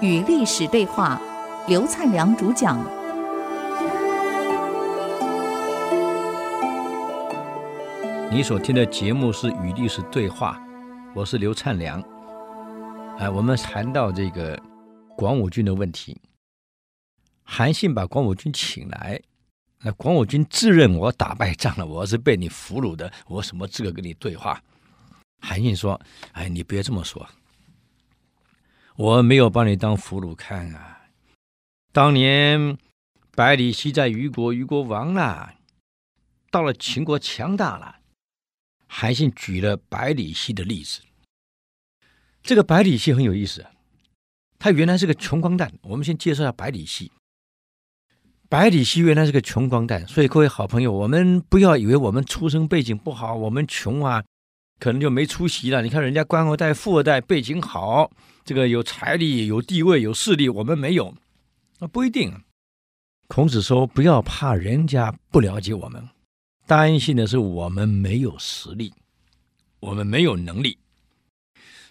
与历史对话，刘灿良主讲。你所听的节目是《与历史对话》，我是刘灿良。哎，我们谈到这个广武军的问题。韩信把广武军请来，那广武军自认我打败仗了，我是被你俘虏的，我什么资格跟你对话？韩信说：“哎，你别这么说，我没有把你当俘虏看啊。当年百里奚在虞国，虞国亡了，到了秦国强大了。”韩信举了百里奚的例子。这个百里奚很有意思，他原来是个穷光蛋。我们先介绍一下百里奚。百里奚原来是个穷光蛋，所以各位好朋友，我们不要以为我们出生背景不好，我们穷啊，可能就没出息了。你看人家官二代、富二代背景好，这个有财力、有地位、有势力，我们没有，那不一定。孔子说：“不要怕人家不了解我们，担心的是我们没有实力，我们没有能力。”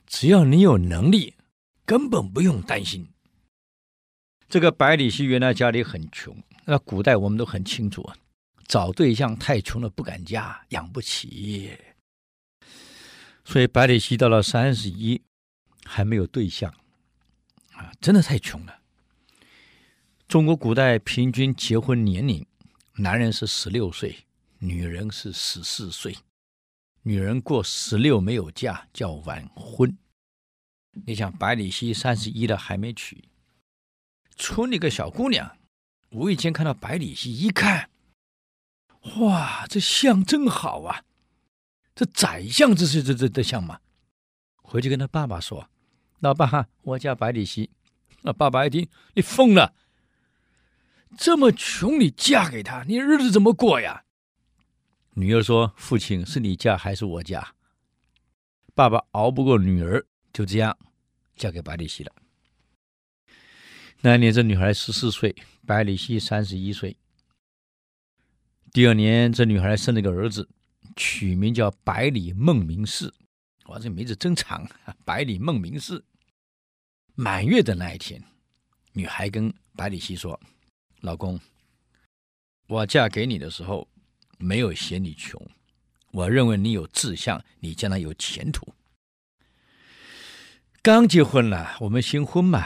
只要你有能力，根本不用担心。这个百里奚原来家里很穷，那古代我们都很清楚啊，找对象太穷了不敢嫁，养不起。所以百里奚到了三十一还没有对象，啊，真的太穷了。中国古代平均结婚年龄，男人是十六岁，女人是十四岁。女人过十六没有嫁叫晚婚。你想百里奚三十一了还没娶，村里个小姑娘无意间看到百里奚，一看，哇，这相真好啊！这宰相这是这这这像吗？回去跟他爸爸说：“老爸，我叫百里奚。”那爸爸一听，你疯了！这么穷，你嫁给他，你日子怎么过呀？女儿说：“父亲，是你嫁还是我嫁？”爸爸熬不过女儿，就这样嫁给百里奚了。那年这女孩十四岁，百里奚三十一岁。第二年，这女孩生了个儿子，取名叫百里孟明视。哇，这名字真长！百里孟明视。满月的那一天，女孩跟百里奚说：“老公，我嫁给你的时候。”没有嫌你穷，我认为你有志向，你将来有前途。刚结婚了，我们新婚嘛，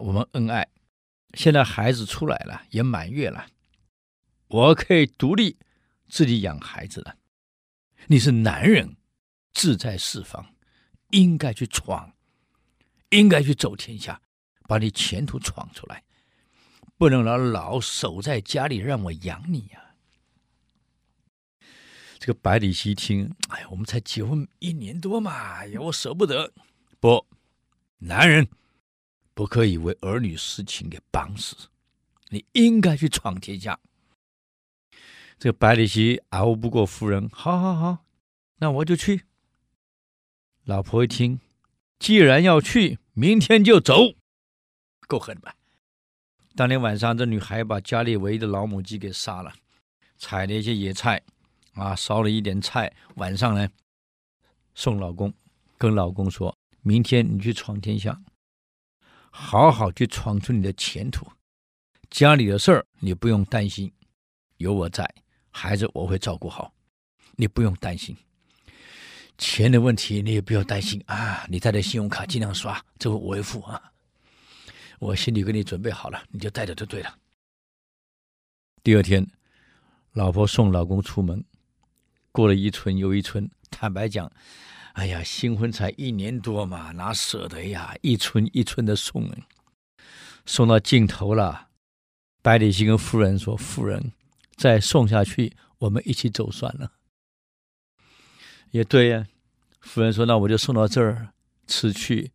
我们恩爱。现在孩子出来了，也满月了，我可以独立自己养孩子了。你是男人，志在四方，应该去闯，应该去走天下，把你前途闯出来，不能老老守在家里让我养你呀。这个百里奚听，哎呀，我们才结婚一年多嘛，哎呀，我舍不得。不，男人不可以为儿女私情给绑死，你应该去闯天下。这百里奚熬不过夫人，好好好，那我就去。老婆一听，既然要去，明天就走，够狠吧？当天晚上，这女孩把家里唯一的老母鸡给杀了，采了一些野菜。啊，烧了一点菜，晚上呢，送老公，跟老公说，明天你去闯天下，好好去闯出你的前途。家里的事儿你不用担心，有我在，孩子我会照顾好，你不用担心。钱的问题你也不要担心啊，你带着信用卡尽量刷，这个我会付啊。我心里给你准备好了，你就带着就对了。第二天，老婆送老公出门。过了一村又一村，坦白讲，哎呀，新婚才一年多嘛，哪舍得呀？一村一村的送，送到尽头了。百里奚跟夫人说：“夫人，再送下去，我们一起走算了。”也对呀，夫人说：“那我就送到这儿，辞去，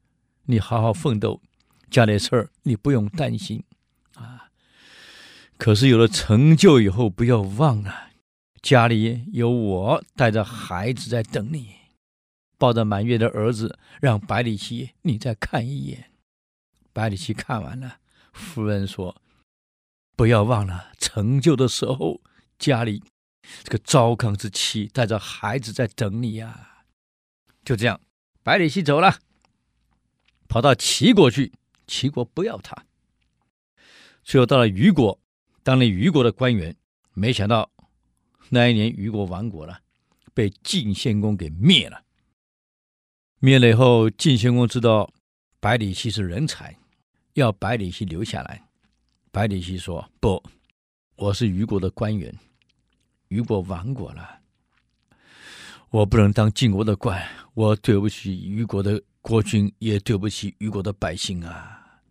你好好奋斗，家里事儿你不用担心啊。可是有了成就以后，不要忘了。”家里有我带着孩子在等你，抱着满月的儿子，让百里奚你再看一眼。百里奚看完了，夫人说：“不要忘了成就的时候，家里这个糟糠之妻带着孩子在等你呀。”就这样，百里奚走了，跑到齐国去，齐国不要他。最后到了虞国，当了虞国的官员，没想到那一年虞国亡国了，被晋献公给灭了。灭了以后，晋献公知道百里奚是人才，要百里奚留下来。百里奚说：“不，我是虞国的官员，虞国亡国了，我不能当晋国的官，我对不起虞国的国君，也对不起虞国的百姓啊。”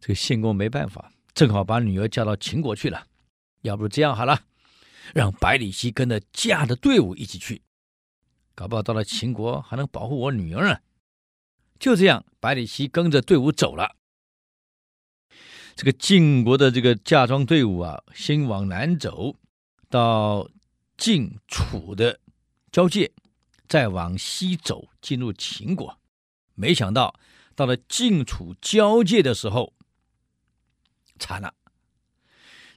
这个献公没办法，正好把女儿嫁到秦国去了。要不这样好了，让百里奚跟着嫁的队伍一起去，搞不好到了秦国还能保护我女儿呢。就这样，百里奚跟着队伍走了。这个晋国的这个嫁妆队伍啊，先往南走，到晋楚的交界，再往西走，进入秦国。没想到到了晋楚交界的时候。惨了，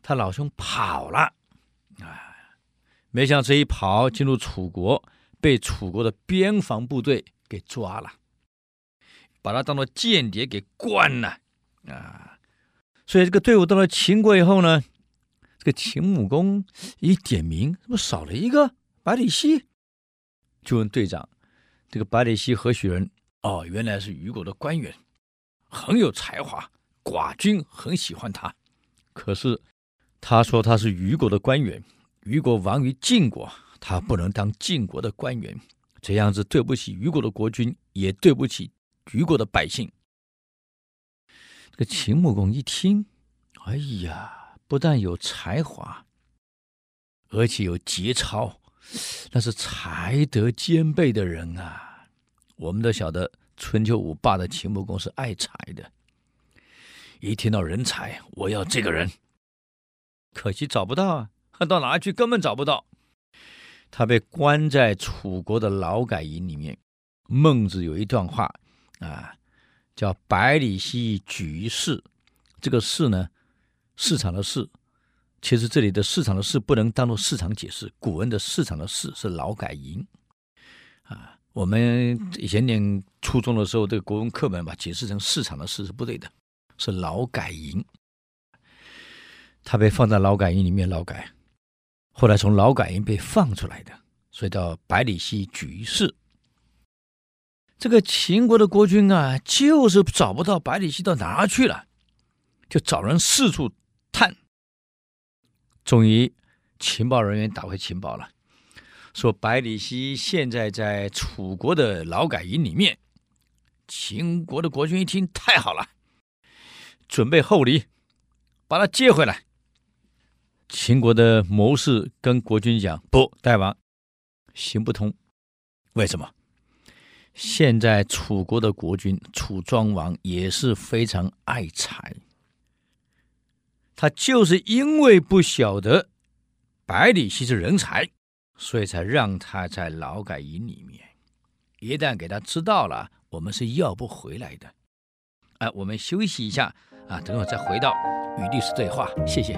他老兄跑了，啊！没想到这一跑进入楚国，被楚国的边防部队给抓了，把他当做间谍给关了，啊！所以这个队伍到了秦国以后呢，这个秦穆公一点名，怎么少了一个百里奚？就问队长：“这个百里奚何许人？”哦，原来是虞国的官员，很有才华。寡君很喜欢他，可是他说他是虞国的官员，虞国亡于晋国，他不能当晋国的官员，这样子对不起虞国的国君，也对不起虞国的百姓。这秦穆公一听，哎呀，不但有才华，而且有节操，那是才德兼备的人啊！我们都晓得春秋五霸的秦穆公是爱才的。一听到人才，我要这个人，可惜找不到啊！到哪去？根本找不到。他被关在楚国的劳改营里面。孟子有一段话啊，叫“百里奚举于市”。这个“市”呢，市场的“市”，其实这里的“市场的市”不能当做市场解释。古文的“市场的市”是劳改营啊。我们以前念初中的时候，这个国文课本把解释成“市场的市”是不对的。是劳改营，他被放在劳改营里面劳改，后来从劳改营被放出来的，所以叫百里奚举于市。这个秦国的国君啊，就是找不到百里奚到哪去了，就找人四处探，终于情报人员打回情报了，说百里奚现在在楚国的劳改营里面。秦国的国君一听，太好了。准备厚礼，把他接回来。秦国的谋士跟国君讲：“不，大王，行不通。为什么？现在楚国的国君楚庄王也是非常爱财，他就是因为不晓得百里奚是人才，所以才让他在劳改营里面。一旦给他知道了，我们是要不回来的。哎，我们休息一下。”啊，等会再回到与历史对话，谢谢。